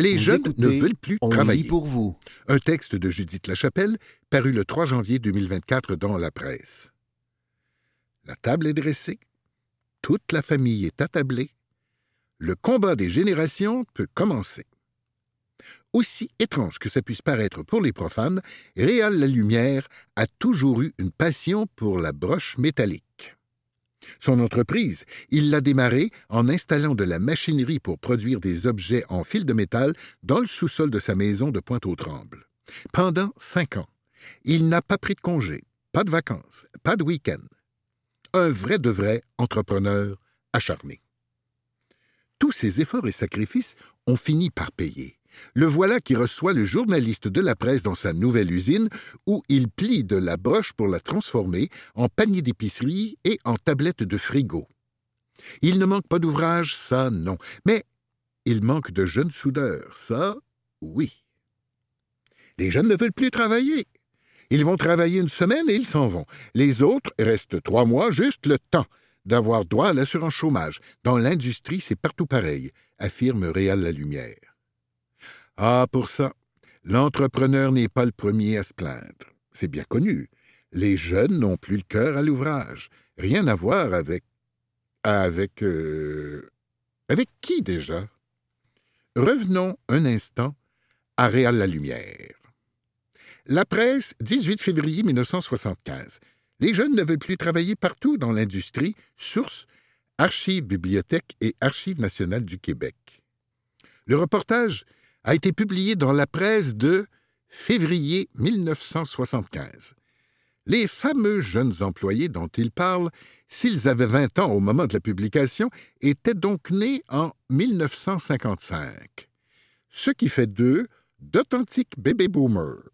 Les Vous jeunes ne veulent plus On travailler. lit pour vous. Un texte de Judith Lachapelle, paru le 3 janvier 2024 dans la presse. La table est dressée, toute la famille est attablée, le combat des générations peut commencer. Aussi étrange que ça puisse paraître pour les profanes, Réal Lalumière a toujours eu une passion pour la broche métallique. Son entreprise, il l'a démarrée en installant de la machinerie pour produire des objets en fil de métal dans le sous-sol de sa maison de Pointe-aux-Trembles. Pendant cinq ans, il n'a pas pris de congé, pas de vacances, pas de week-end. Un vrai de vrai entrepreneur acharné. Tous ses efforts et sacrifices ont fini par payer. Le voilà qui reçoit le journaliste de la presse dans sa nouvelle usine où il plie de la broche pour la transformer en panier d'épicerie et en tablette de frigo. Il ne manque pas d'ouvrage, ça non, mais il manque de jeunes soudeurs, ça oui. Les jeunes ne veulent plus travailler. Ils vont travailler une semaine et ils s'en vont. Les autres restent trois mois, juste le temps d'avoir droit à l'assurance chômage. Dans l'industrie, c'est partout pareil, affirme Réal Lalumière. Ah, pour ça, l'entrepreneur n'est pas le premier à se plaindre. C'est bien connu. Les jeunes n'ont plus le cœur à l'ouvrage. Rien à voir avec. avec. euh, avec qui déjà? Revenons un instant à Réal Lalumière. La presse, 18 février 1975. Les jeunes ne veulent plus travailler partout dans l'industrie. Source Archives Bibliothèque et Archives nationales du Québec. Le reportage a été publié dans la presse de février 1975. Les fameux jeunes employés dont il parle, s'ils avaient 20 ans au moment de la publication, étaient donc nés en 1955, ce qui fait d'eux d'authentiques baby boomers.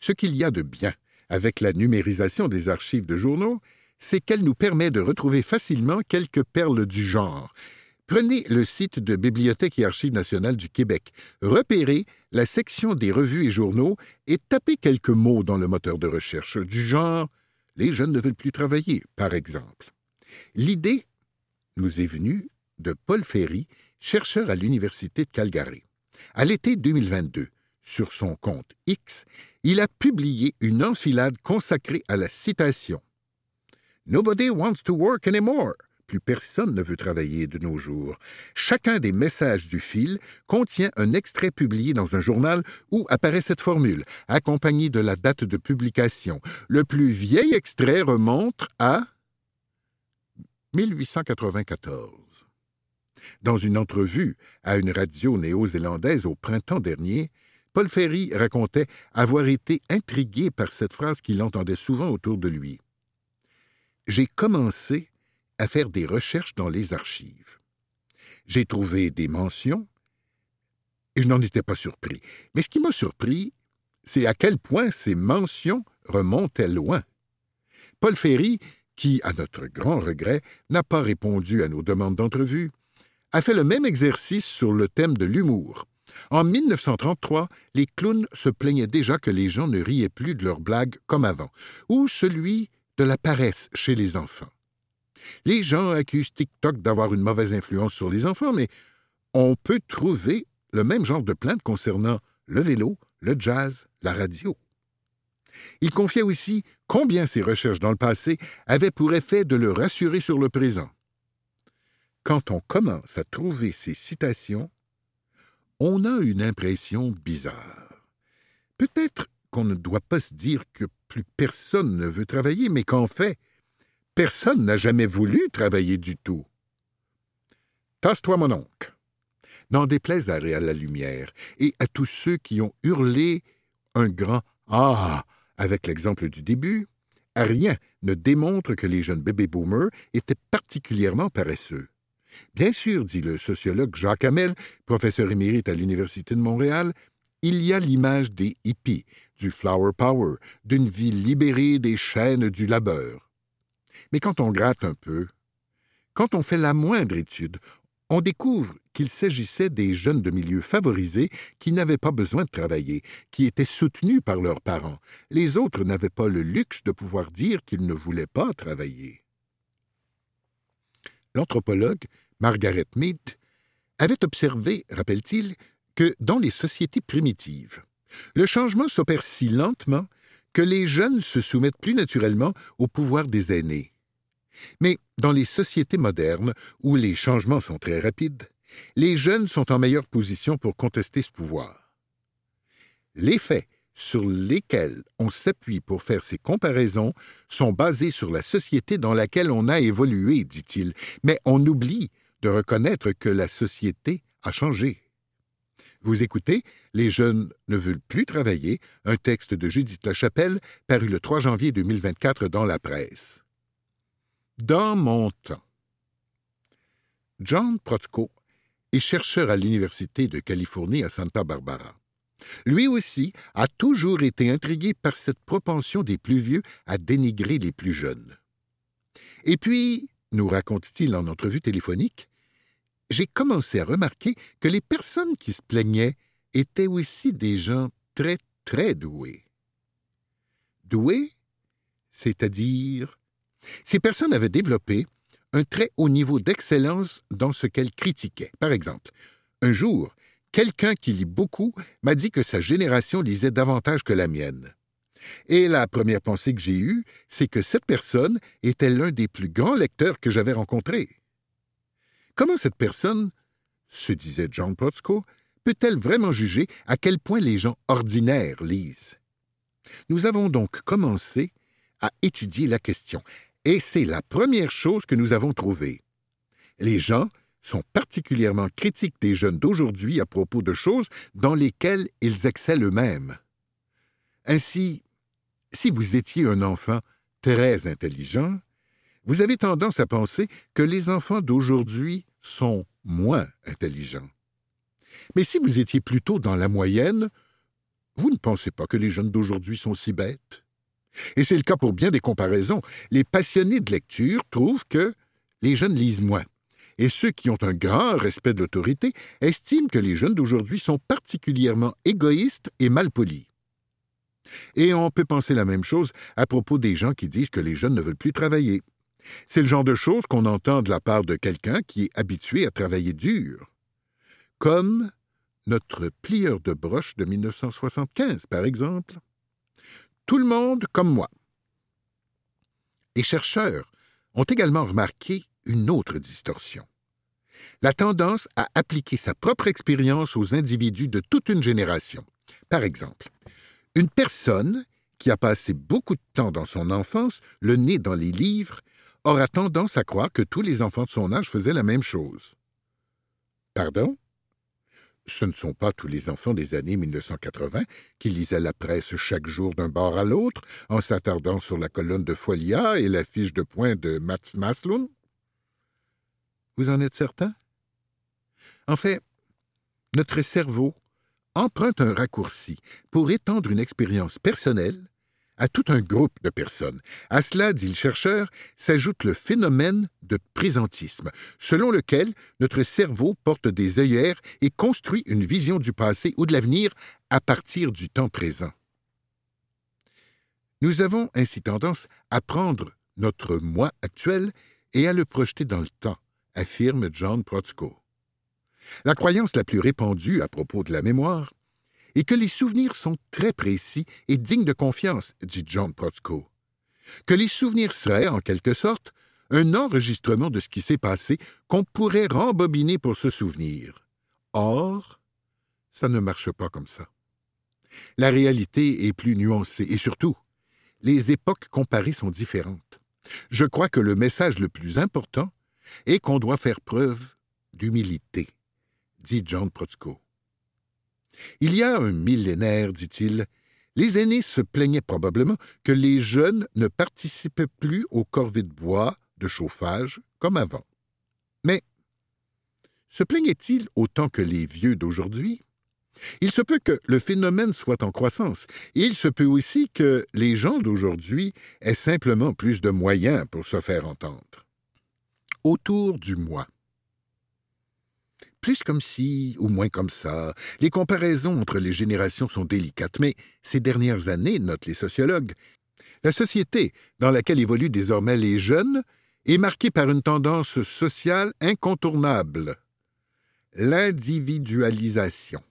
Ce qu'il y a de bien avec la numérisation des archives de journaux, c'est qu'elle nous permet de retrouver facilement quelques perles du genre. Prenez le site de Bibliothèque et Archives nationales du Québec, repérez la section des revues et journaux et tapez quelques mots dans le moteur de recherche du genre Les jeunes ne veulent plus travailler, par exemple. L'idée nous est venue de Paul Ferry, chercheur à l'Université de Calgary. À l'été 2022, sur son compte X, il a publié une enfilade consacrée à la citation. Nobody wants to work anymore. Personne ne veut travailler de nos jours. Chacun des messages du fil contient un extrait publié dans un journal où apparaît cette formule, accompagnée de la date de publication. Le plus vieil extrait remonte à 1894. Dans une entrevue à une radio néo-zélandaise au printemps dernier, Paul Ferry racontait avoir été intrigué par cette phrase qu'il entendait souvent autour de lui. J'ai commencé à faire des recherches dans les archives. J'ai trouvé des mentions et je n'en étais pas surpris. Mais ce qui m'a surpris, c'est à quel point ces mentions remontaient loin. Paul Ferry, qui, à notre grand regret, n'a pas répondu à nos demandes d'entrevue, a fait le même exercice sur le thème de l'humour. En 1933, les clowns se plaignaient déjà que les gens ne riaient plus de leurs blagues comme avant, ou celui de la paresse chez les enfants. Les gens accusent TikTok d'avoir une mauvaise influence sur les enfants, mais on peut trouver le même genre de plainte concernant le vélo, le jazz, la radio. Il confiait aussi combien ses recherches dans le passé avaient pour effet de le rassurer sur le présent. Quand on commence à trouver ces citations, on a une impression bizarre. Peut-être qu'on ne doit pas se dire que plus personne ne veut travailler, mais qu'en fait, personne n'a jamais voulu travailler du tout. Tasse-toi, mon oncle. N'en déplaise à la Lumière et à tous ceux qui ont hurlé un grand Ah avec l'exemple du début, rien ne démontre que les jeunes bébés boomers étaient particulièrement paresseux. Bien sûr, dit le sociologue Jacques Hamel, professeur émérite à l'Université de Montréal, il y a l'image des hippies, du flower power, d'une vie libérée des chaînes du labeur. Mais quand on gratte un peu, quand on fait la moindre étude, on découvre qu'il s'agissait des jeunes de milieux favorisés qui n'avaient pas besoin de travailler, qui étaient soutenus par leurs parents. Les autres n'avaient pas le luxe de pouvoir dire qu'ils ne voulaient pas travailler. L'anthropologue Margaret Mead avait observé, rappelle-t-il, que dans les sociétés primitives, le changement s'opère si lentement que les jeunes se soumettent plus naturellement au pouvoir des aînés. Mais dans les sociétés modernes, où les changements sont très rapides, les jeunes sont en meilleure position pour contester ce pouvoir. Les faits sur lesquels on s'appuie pour faire ces comparaisons sont basés sur la société dans laquelle on a évolué, dit-il, mais on oublie de reconnaître que la société a changé. Vous écoutez Les jeunes ne veulent plus travailler, un texte de Judith Lachapelle paru le 3 janvier 2024 dans la presse. Dans mon temps. John Protzko est chercheur à l'Université de Californie à Santa Barbara. Lui aussi a toujours été intrigué par cette propension des plus vieux à dénigrer les plus jeunes. Et puis, nous raconte-t-il en entrevue téléphonique, j'ai commencé à remarquer que les personnes qui se plaignaient étaient aussi des gens très, très doués. Doués, c'est-à-dire... Ces personnes avaient développé un très haut niveau d'excellence dans ce qu'elles critiquaient. Par exemple, un jour, quelqu'un qui lit beaucoup m'a dit que sa génération lisait davantage que la mienne. Et la première pensée que j'ai eue, c'est que cette personne était l'un des plus grands lecteurs que j'avais rencontrés. Comment cette personne, se disait John Protzko, peut-elle vraiment juger à quel point les gens ordinaires lisent? Nous avons donc commencé à étudier la question, et c'est la première chose que nous avons trouvée. Les gens sont particulièrement critiques des jeunes d'aujourd'hui à propos de choses dans lesquelles ils excellent eux-mêmes. Ainsi, si vous étiez un enfant très intelligent, vous avez tendance à penser que les enfants d'aujourd'hui sont moins intelligents. Mais si vous étiez plutôt dans la moyenne, vous ne pensez pas que les jeunes d'aujourd'hui sont si bêtes. Et c'est le cas pour bien des comparaisons. Les passionnés de lecture trouvent que les jeunes lisent moins. Et ceux qui ont un grand respect de l'autorité estiment que les jeunes d'aujourd'hui sont particulièrement égoïstes et malpolis. Et on peut penser la même chose à propos des gens qui disent que les jeunes ne veulent plus travailler. C'est le genre de choses qu'on entend de la part de quelqu'un qui est habitué à travailler dur. Comme notre plieur de broche de 1975, par exemple. Tout le monde comme moi. Les chercheurs ont également remarqué une autre distorsion. La tendance à appliquer sa propre expérience aux individus de toute une génération. Par exemple, une personne qui a passé beaucoup de temps dans son enfance, le nez dans les livres, aura tendance à croire que tous les enfants de son âge faisaient la même chose. Pardon? Ce ne sont pas tous les enfants des années 1980 qui lisaient la presse chaque jour d'un bord à l'autre en s'attardant sur la colonne de Folia et la fiche de points de Mats Maslun. Vous en êtes certain? En fait, notre cerveau emprunte un raccourci pour étendre une expérience personnelle à tout un groupe de personnes. À cela, dit le chercheur, s'ajoute le phénomène de présentisme, selon lequel notre cerveau porte des œillères et construit une vision du passé ou de l'avenir à partir du temps présent. Nous avons ainsi tendance à prendre notre moi actuel et à le projeter dans le temps, affirme John Protzko. La croyance la plus répandue à propos de la mémoire et que les souvenirs sont très précis et dignes de confiance, dit John Protzko. Que les souvenirs seraient, en quelque sorte, un enregistrement de ce qui s'est passé qu'on pourrait rembobiner pour se souvenir. Or, ça ne marche pas comme ça. La réalité est plus nuancée et surtout, les époques comparées sont différentes. Je crois que le message le plus important est qu'on doit faire preuve d'humilité, dit John Protzko. Il y a un millénaire, dit-il, les aînés se plaignaient probablement que les jeunes ne participaient plus aux corvées de bois de chauffage comme avant. Mais se plaignaient-ils autant que les vieux d'aujourd'hui? Il se peut que le phénomène soit en croissance, et il se peut aussi que les gens d'aujourd'hui aient simplement plus de moyens pour se faire entendre. Autour du moi plus comme si, ou moins comme ça. Les comparaisons entre les générations sont délicates, mais ces dernières années, notent les sociologues, la société dans laquelle évoluent désormais les jeunes est marquée par une tendance sociale incontournable l'individualisation.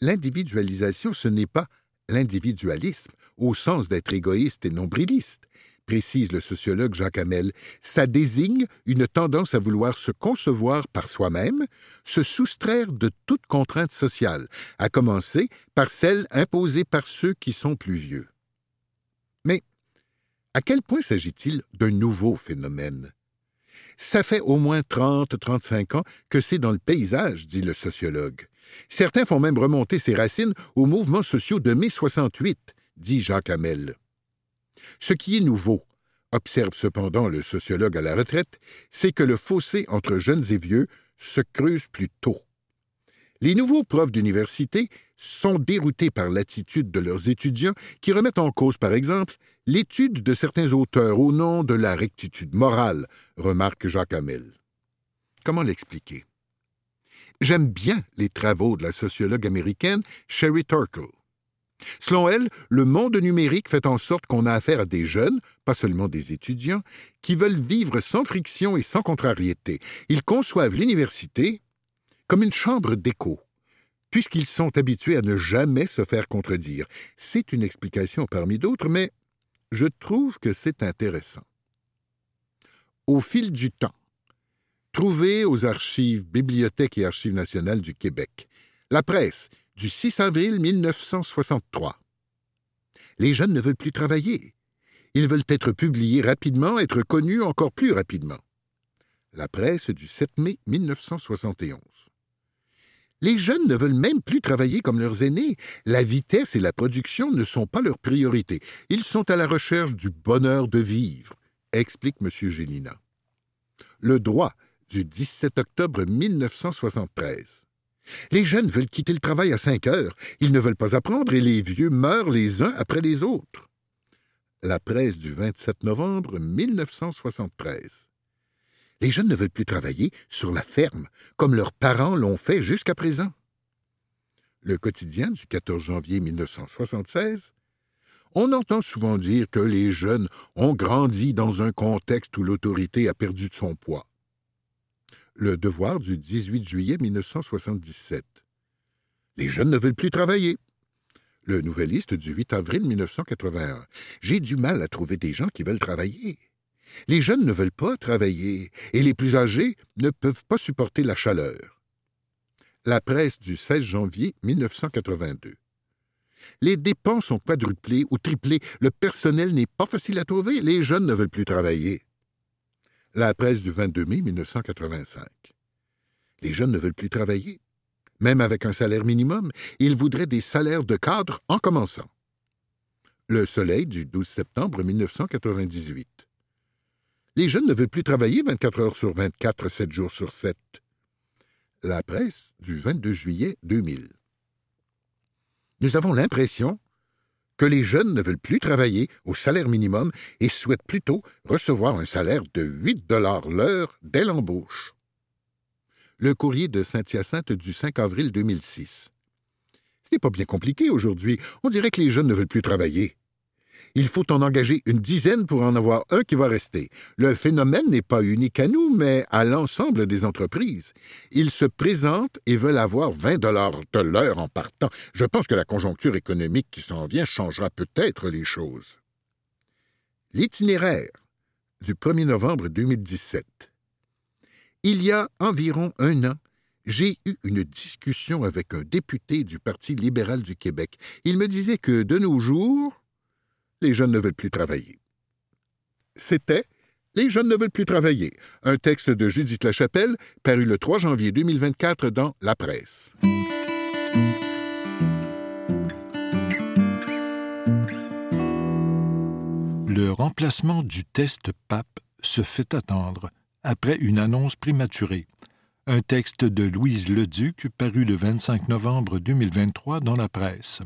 L'individualisation, ce n'est pas l'individualisme au sens d'être égoïste et nombriliste, précise le sociologue Jacques Hamel. Ça désigne une tendance à vouloir se concevoir par soi-même, se soustraire de toute contrainte sociale, à commencer par celle imposée par ceux qui sont plus vieux. Mais à quel point s'agit-il d'un nouveau phénomène? Ça fait au moins 30-35 ans que c'est dans le paysage, dit le sociologue. Certains font même remonter ses racines aux mouvements sociaux de mai 68, dit Jacques Hamel. Ce qui est nouveau, observe cependant le sociologue à la retraite, c'est que le fossé entre jeunes et vieux se creuse plus tôt. Les nouveaux profs d'université sont déroutés par l'attitude de leurs étudiants qui remettent en cause, par exemple, l'étude de certains auteurs au nom de la rectitude morale, remarque Jacques Hamel. Comment l'expliquer? J'aime bien les travaux de la sociologue américaine Sherry Turkle. Selon elle, le monde numérique fait en sorte qu'on a affaire à des jeunes, pas seulement des étudiants, qui veulent vivre sans friction et sans contrariété. Ils conçoivent l'université comme une chambre d'écho, puisqu'ils sont habitués à ne jamais se faire contredire. C'est une explication parmi d'autres, mais je trouve que c'est intéressant. Au fil du temps, Trouvé aux archives Bibliothèque et Archives nationales du Québec. La presse, du 6 avril 1963. Les jeunes ne veulent plus travailler. Ils veulent être publiés rapidement, être connus encore plus rapidement. La presse du 7 mai 1971. Les jeunes ne veulent même plus travailler comme leurs aînés. La vitesse et la production ne sont pas leur priorité. Ils sont à la recherche du bonheur de vivre, explique M. Gélina. Le droit du 17 octobre 1973. Les jeunes veulent quitter le travail à cinq heures, ils ne veulent pas apprendre et les vieux meurent les uns après les autres. La presse du 27 novembre 1973. Les jeunes ne veulent plus travailler sur la ferme, comme leurs parents l'ont fait jusqu'à présent. Le quotidien du 14 janvier 1976. On entend souvent dire que les jeunes ont grandi dans un contexte où l'autorité a perdu de son poids. Le Devoir du 18 juillet 1977. Les jeunes ne veulent plus travailler. Le Nouvelliste du 8 avril 1981. J'ai du mal à trouver des gens qui veulent travailler. Les jeunes ne veulent pas travailler et les plus âgés ne peuvent pas supporter la chaleur. La presse du 16 janvier 1982. Les dépenses ont quadruplé ou triplé, le personnel n'est pas facile à trouver, les jeunes ne veulent plus travailler. La presse du 22 mai 1985. Les jeunes ne veulent plus travailler. Même avec un salaire minimum, ils voudraient des salaires de cadre en commençant. Le Soleil du 12 septembre 1998. Les jeunes ne veulent plus travailler 24 heures sur 24, 7 jours sur 7. La presse du 22 juillet 2000. Nous avons l'impression que les jeunes ne veulent plus travailler au salaire minimum et souhaitent plutôt recevoir un salaire de 8 dollars l'heure dès l'embauche. Le courrier de Saint-Hyacinthe du 5 avril 2006. Ce n'est pas bien compliqué aujourd'hui. On dirait que les jeunes ne veulent plus travailler il faut en engager une dizaine pour en avoir un qui va rester. Le phénomène n'est pas unique à nous, mais à l'ensemble des entreprises. Ils se présentent et veulent avoir 20 dollars de l'heure en partant. Je pense que la conjoncture économique qui s'en vient changera peut-être les choses. L'itinéraire du 1er novembre 2017. Il y a environ un an, j'ai eu une discussion avec un député du Parti libéral du Québec. Il me disait que, de nos jours, les jeunes ne veulent plus travailler. C'était Les jeunes ne veulent plus travailler, un texte de Judith Lachapelle paru le 3 janvier 2024 dans La Presse. Le remplacement du test PAP se fait attendre après une annonce prématurée. Un texte de Louise Leduc paru le 25 novembre 2023 dans la presse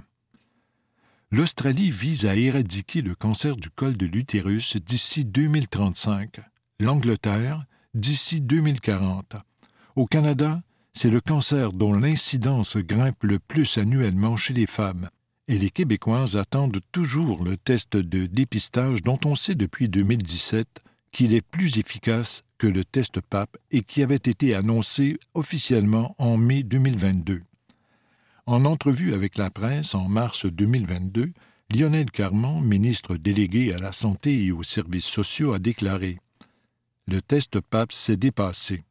l'Australie vise à éradiquer le cancer du col de l'utérus d'ici 2035, l'Angleterre d'ici 2040. Au Canada, c'est le cancer dont l'incidence grimpe le plus annuellement chez les femmes, et les Québécoises attendent toujours le test de dépistage dont on sait depuis 2017 qu'il est plus efficace que le test PAP et qui avait été annoncé officiellement en mai 2022. En entrevue avec la presse en mars 2022, Lionel Carmont, ministre délégué à la santé et aux services sociaux, a déclaré Le test PAP s'est dépassé.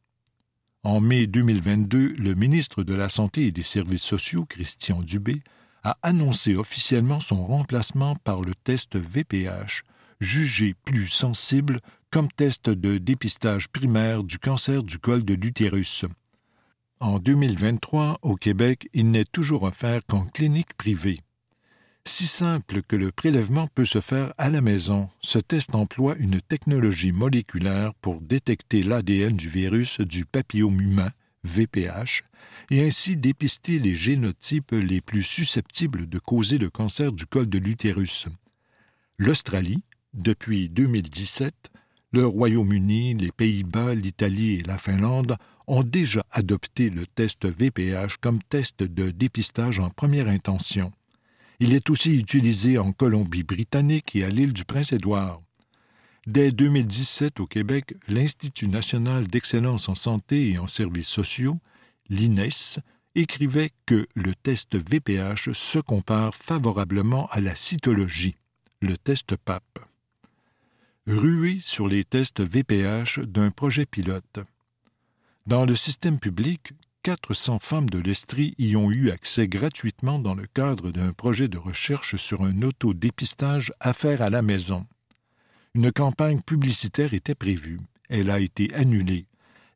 En mai 2022, le ministre de la Santé et des Services sociaux, Christian Dubé, a annoncé officiellement son remplacement par le test VPH, jugé plus sensible comme test de dépistage primaire du cancer du col de l'utérus. En 2023, au Québec, il n'est toujours offert qu'en clinique privée. Si simple que le prélèvement peut se faire à la maison, ce test emploie une technologie moléculaire pour détecter l'ADN du virus du papillome humain, VPH, et ainsi dépister les génotypes les plus susceptibles de causer le cancer du col de l'utérus. L'Australie, depuis 2017, le Royaume-Uni, les Pays-Bas, l'Italie et la Finlande ont déjà adopté le test VPH comme test de dépistage en première intention. Il est aussi utilisé en Colombie-Britannique et à l'île du Prince-Édouard. Dès 2017 au Québec, l'Institut national d'excellence en santé et en services sociaux l'INES, écrivait que le test VPH se compare favorablement à la cytologie, le test PAP. Rué sur les tests VPH d'un projet pilote. Dans le système public, 400 femmes de l'Estrie y ont eu accès gratuitement dans le cadre d'un projet de recherche sur un autodépistage à faire à la maison. Une campagne publicitaire était prévue. Elle a été annulée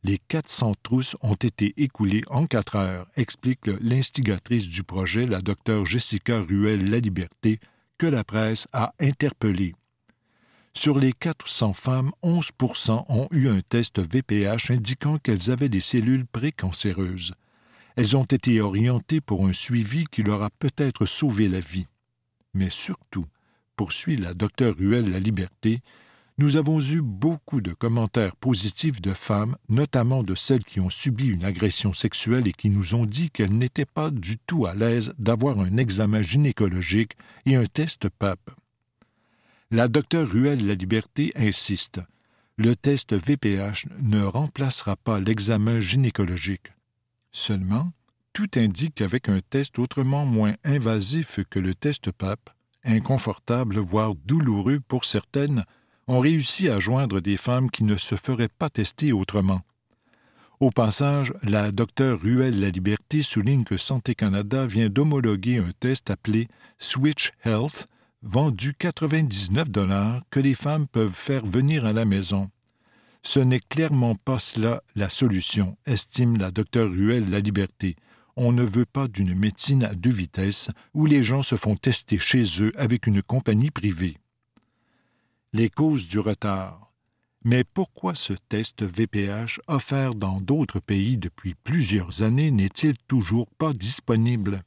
les 400 trousses ont été écoulées en quatre heures, explique l'instigatrice du projet, la docteure Jessica Ruel-La Liberté, que la presse a interpellée. Sur les 400 femmes, 11% ont eu un test VPH indiquant qu'elles avaient des cellules précancéreuses. Elles ont été orientées pour un suivi qui leur a peut-être sauvé la vie. Mais surtout, poursuit la docteure Ruel La Liberté, nous avons eu beaucoup de commentaires positifs de femmes, notamment de celles qui ont subi une agression sexuelle et qui nous ont dit qu'elles n'étaient pas du tout à l'aise d'avoir un examen gynécologique et un test PAP. La docteure Ruel La Liberté insiste. Le test VPH ne remplacera pas l'examen gynécologique. Seulement, tout indique qu'avec un test autrement moins invasif que le test PAP, inconfortable voire douloureux pour certaines, ont réussi à joindre des femmes qui ne se feraient pas tester autrement. Au passage, la docteure Ruel La Liberté souligne que Santé Canada vient d'homologuer un test appelé Switch Health, vendu 99 dollars, que les femmes peuvent faire venir à la maison. Ce n'est clairement pas cela la solution, estime la docteure Ruel La Liberté. On ne veut pas d'une médecine à deux vitesses où les gens se font tester chez eux avec une compagnie privée les causes du retard. Mais pourquoi ce test VPH offert dans d'autres pays depuis plusieurs années n'est-il toujours pas disponible?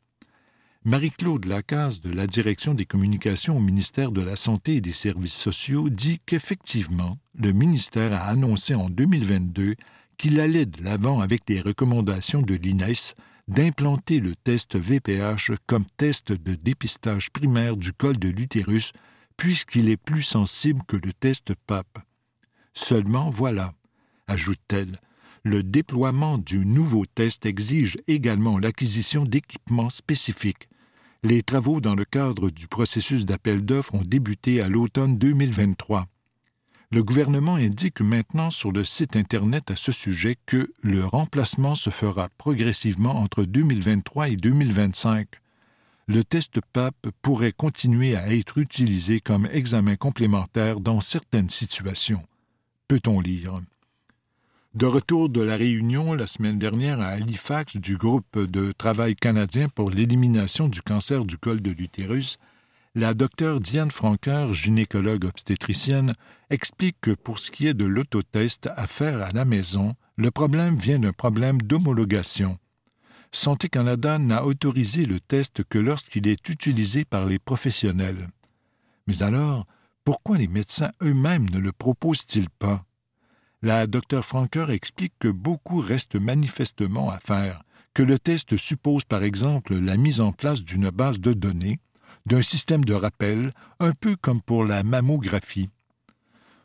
Marie-Claude Lacasse de la Direction des communications au ministère de la Santé et des Services sociaux dit qu'effectivement, le ministère a annoncé en 2022 qu'il allait de l'avant avec les recommandations de l'INES d'implanter le test VPH comme test de dépistage primaire du col de l'utérus puisqu'il est plus sensible que le test PAP. Seulement voilà, ajoute-t-elle, le déploiement du nouveau test exige également l'acquisition d'équipements spécifiques. Les travaux dans le cadre du processus d'appel d'offres ont débuté à l'automne 2023. Le gouvernement indique maintenant sur le site Internet à ce sujet que le remplacement se fera progressivement entre 2023 et 2025 le test PAP pourrait continuer à être utilisé comme examen complémentaire dans certaines situations. Peut-on lire? De retour de la réunion la semaine dernière à Halifax du groupe de travail canadien pour l'élimination du cancer du col de l'utérus, la docteure Diane Franqueur, gynécologue obstétricienne, explique que pour ce qui est de l'autotest à faire à la maison, le problème vient d'un problème d'homologation. Santé Canada n'a autorisé le test que lorsqu'il est utilisé par les professionnels. Mais alors, pourquoi les médecins eux-mêmes ne le proposent-ils pas? La docteur Franker explique que beaucoup reste manifestement à faire, que le test suppose par exemple la mise en place d'une base de données, d'un système de rappel, un peu comme pour la mammographie.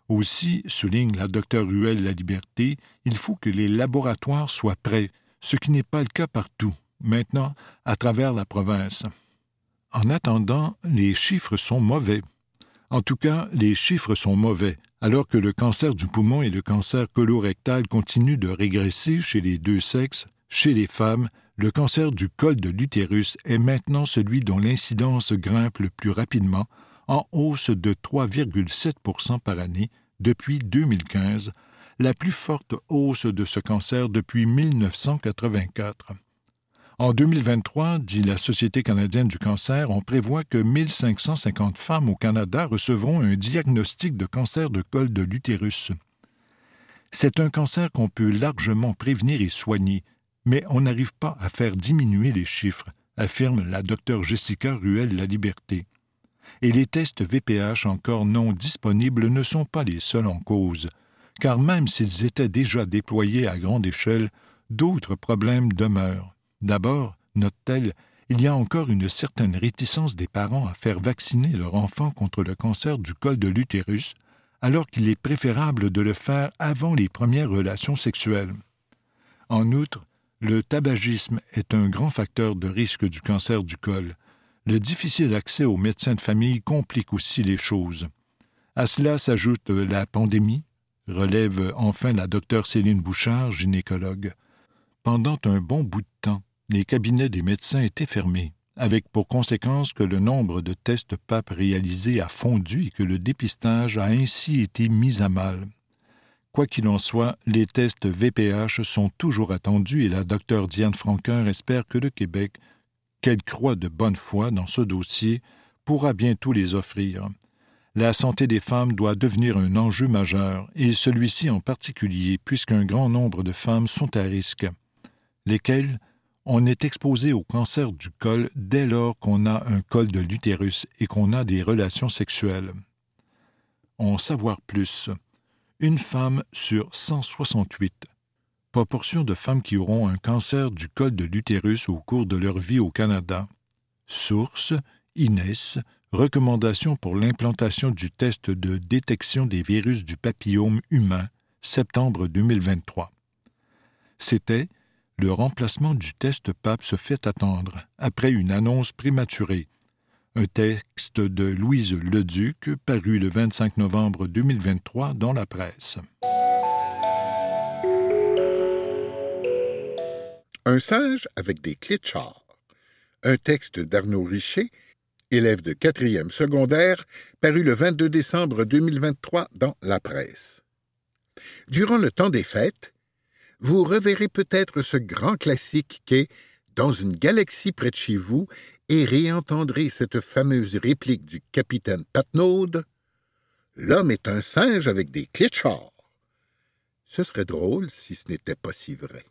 Aussi, souligne la docteur Ruel La Liberté, il faut que les laboratoires soient prêts, ce qui n'est pas le cas partout. maintenant à travers la province. En attendant, les chiffres sont mauvais. En tout cas, les chiffres sont mauvais, alors que le cancer du poumon et le cancer colorectal continuent de régresser chez les deux sexes, chez les femmes, le cancer du col de l'utérus est maintenant celui dont l'incidence grimpe le plus rapidement, en hausse de 3,7% par année depuis 2015, la plus forte hausse de ce cancer depuis 1984. En 2023, dit la Société canadienne du cancer, on prévoit que 1550 femmes au Canada recevront un diagnostic de cancer de col de l'utérus. C'est un cancer qu'on peut largement prévenir et soigner, mais on n'arrive pas à faire diminuer les chiffres, affirme la docteure Jessica Ruel-La Liberté. Et les tests VPH encore non disponibles ne sont pas les seuls en cause, car même s'ils étaient déjà déployés à grande échelle, d'autres problèmes demeurent. D'abord, note-t-elle, il y a encore une certaine réticence des parents à faire vacciner leur enfant contre le cancer du col de l'utérus, alors qu'il est préférable de le faire avant les premières relations sexuelles. En outre, le tabagisme est un grand facteur de risque du cancer du col. Le difficile accès aux médecins de famille complique aussi les choses. À cela s'ajoute la pandémie, relève enfin la docteure Céline Bouchard, gynécologue. Pendant un bon bout de temps, les cabinets des médecins étaient fermés, avec pour conséquence que le nombre de tests PAP réalisés a fondu et que le dépistage a ainsi été mis à mal. Quoi qu'il en soit, les tests VPH sont toujours attendus et la docteure Diane Franquin espère que le Québec, qu'elle croit de bonne foi dans ce dossier, pourra bientôt les offrir. La santé des femmes doit devenir un enjeu majeur, et celui-ci en particulier, puisqu'un grand nombre de femmes sont à risque, lesquelles? On est exposé au cancer du col dès lors qu'on a un col de l'utérus et qu'on a des relations sexuelles. En savoir plus. Une femme sur 168. Proportion de femmes qui auront un cancer du col de l'utérus au cours de leur vie au Canada. Source INES, recommandation pour l'implantation du test de détection des virus du papillome humain, septembre 2023. C'était le remplacement du test PAP se fait attendre, après une annonce prématurée. Un texte de Louise Leduc, paru le 25 novembre 2023 dans la presse. Un singe avec des clés de char. Un texte d'Arnaud Richer, élève de quatrième secondaire, paru le 22 décembre 2023 dans la presse. Durant le temps des fêtes, vous reverrez peut-être ce grand classique qu'est Dans une galaxie près de chez vous et réentendrez cette fameuse réplique du capitaine Patnaud L'homme est un singe avec des char. Ce serait drôle si ce n'était pas si vrai.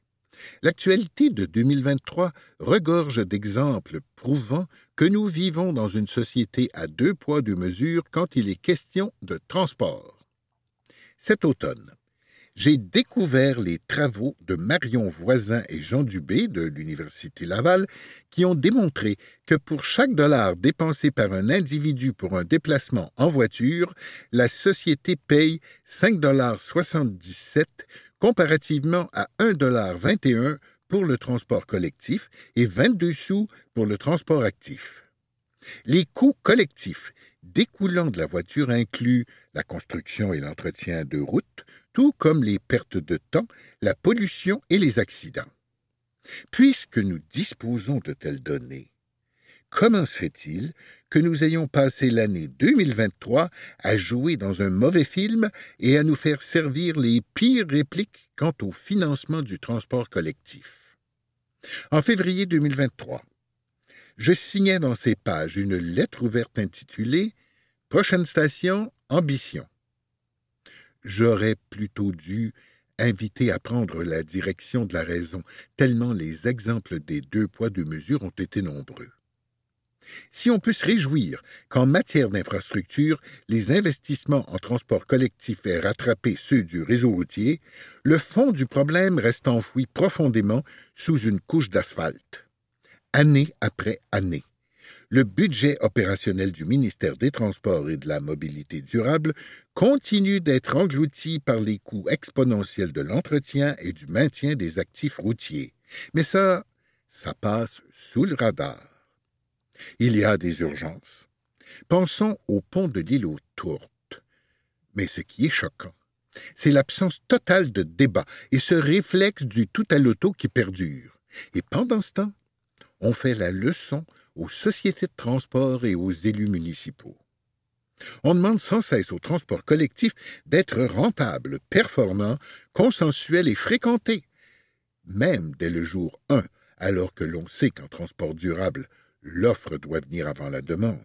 L'actualité de 2023 regorge d'exemples prouvant que nous vivons dans une société à deux poids, deux mesures quand il est question de transport. Cet automne, j'ai découvert les travaux de Marion Voisin et Jean Dubé de l'Université Laval qui ont démontré que pour chaque dollar dépensé par un individu pour un déplacement en voiture, la société paye 5,77 dollars comparativement à 1,21 dollar pour le transport collectif et 22 sous pour le transport actif. Les coûts collectifs découlant de la voiture incluent la construction et l'entretien de routes, tout comme les pertes de temps, la pollution et les accidents. Puisque nous disposons de telles données, comment se fait-il que nous ayons passé l'année 2023 à jouer dans un mauvais film et à nous faire servir les pires répliques quant au financement du transport collectif? En février 2023, je signais dans ces pages une lettre ouverte intitulée Prochaine station, Ambition. J'aurais plutôt dû inviter à prendre la direction de la raison, tellement les exemples des deux poids, deux mesures ont été nombreux. Si on peut se réjouir qu'en matière d'infrastructure, les investissements en transport collectif aient rattrapé ceux du réseau routier, le fond du problème reste enfoui profondément sous une couche d'asphalte. Année après année le budget opérationnel du ministère des Transports et de la Mobilité durable continue d'être englouti par les coûts exponentiels de l'entretien et du maintien des actifs routiers. Mais ça, ça passe sous le radar. Il y a des urgences. Pensons au pont de l'île aux Tourtes. Mais ce qui est choquant, c'est l'absence totale de débat et ce réflexe du tout à l'auto qui perdure. Et pendant ce temps, on fait la leçon aux sociétés de transport et aux élus municipaux. On demande sans cesse au transport collectif d'être rentable, performant, consensuel et fréquenté, même dès le jour 1, alors que l'on sait qu'en transport durable, l'offre doit venir avant la demande.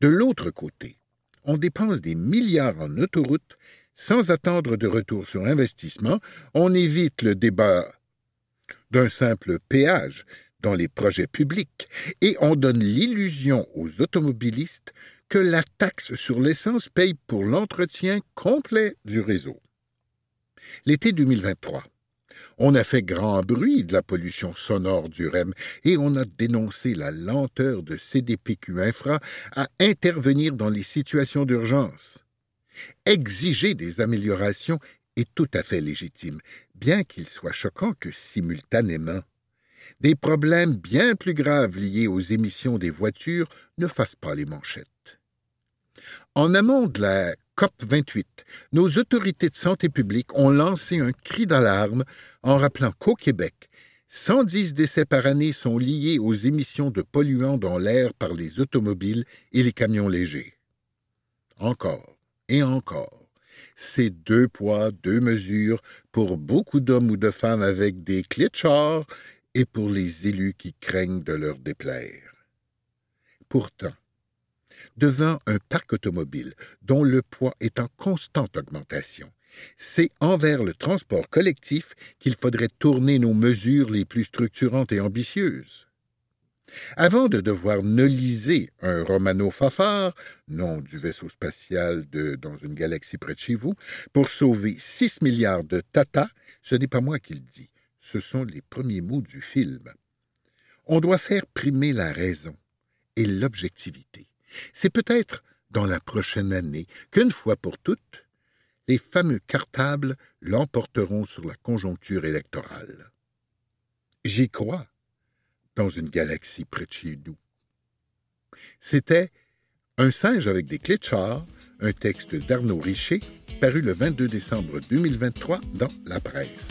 De l'autre côté, on dépense des milliards en autoroutes sans attendre de retour sur investissement, on évite le débat d'un simple péage dans les projets publics et on donne l'illusion aux automobilistes que la taxe sur l'essence paye pour l'entretien complet du réseau. L'été 2023, on a fait grand bruit de la pollution sonore du REM et on a dénoncé la lenteur de CDPQ Infra à intervenir dans les situations d'urgence. Exiger des améliorations est tout à fait légitime, bien qu'il soit choquant que simultanément, des problèmes bien plus graves liés aux émissions des voitures ne fassent pas les manchettes. En amont de la COP 28, nos autorités de santé publique ont lancé un cri d'alarme en rappelant qu'au Québec, 110 décès par année sont liés aux émissions de polluants dans l'air par les automobiles et les camions légers. Encore et encore, c'est deux poids, deux mesures pour beaucoup d'hommes ou de femmes avec des clés de et pour les élus qui craignent de leur déplaire. Pourtant, devant un parc automobile dont le poids est en constante augmentation, c'est envers le transport collectif qu'il faudrait tourner nos mesures les plus structurantes et ambitieuses. Avant de devoir noliser un Romano Fafard, nom du vaisseau spatial de dans une galaxie près de chez vous, pour sauver 6 milliards de Tata, ce n'est pas moi qui le dis, ce sont les premiers mots du film. On doit faire primer la raison et l'objectivité. C'est peut-être dans la prochaine année qu'une fois pour toutes, les fameux cartables l'emporteront sur la conjoncture électorale. J'y crois, dans une galaxie près de chez nous. C'était Un singe avec des clés de char, un texte d'Arnaud Richer, paru le 22 décembre 2023 dans la presse.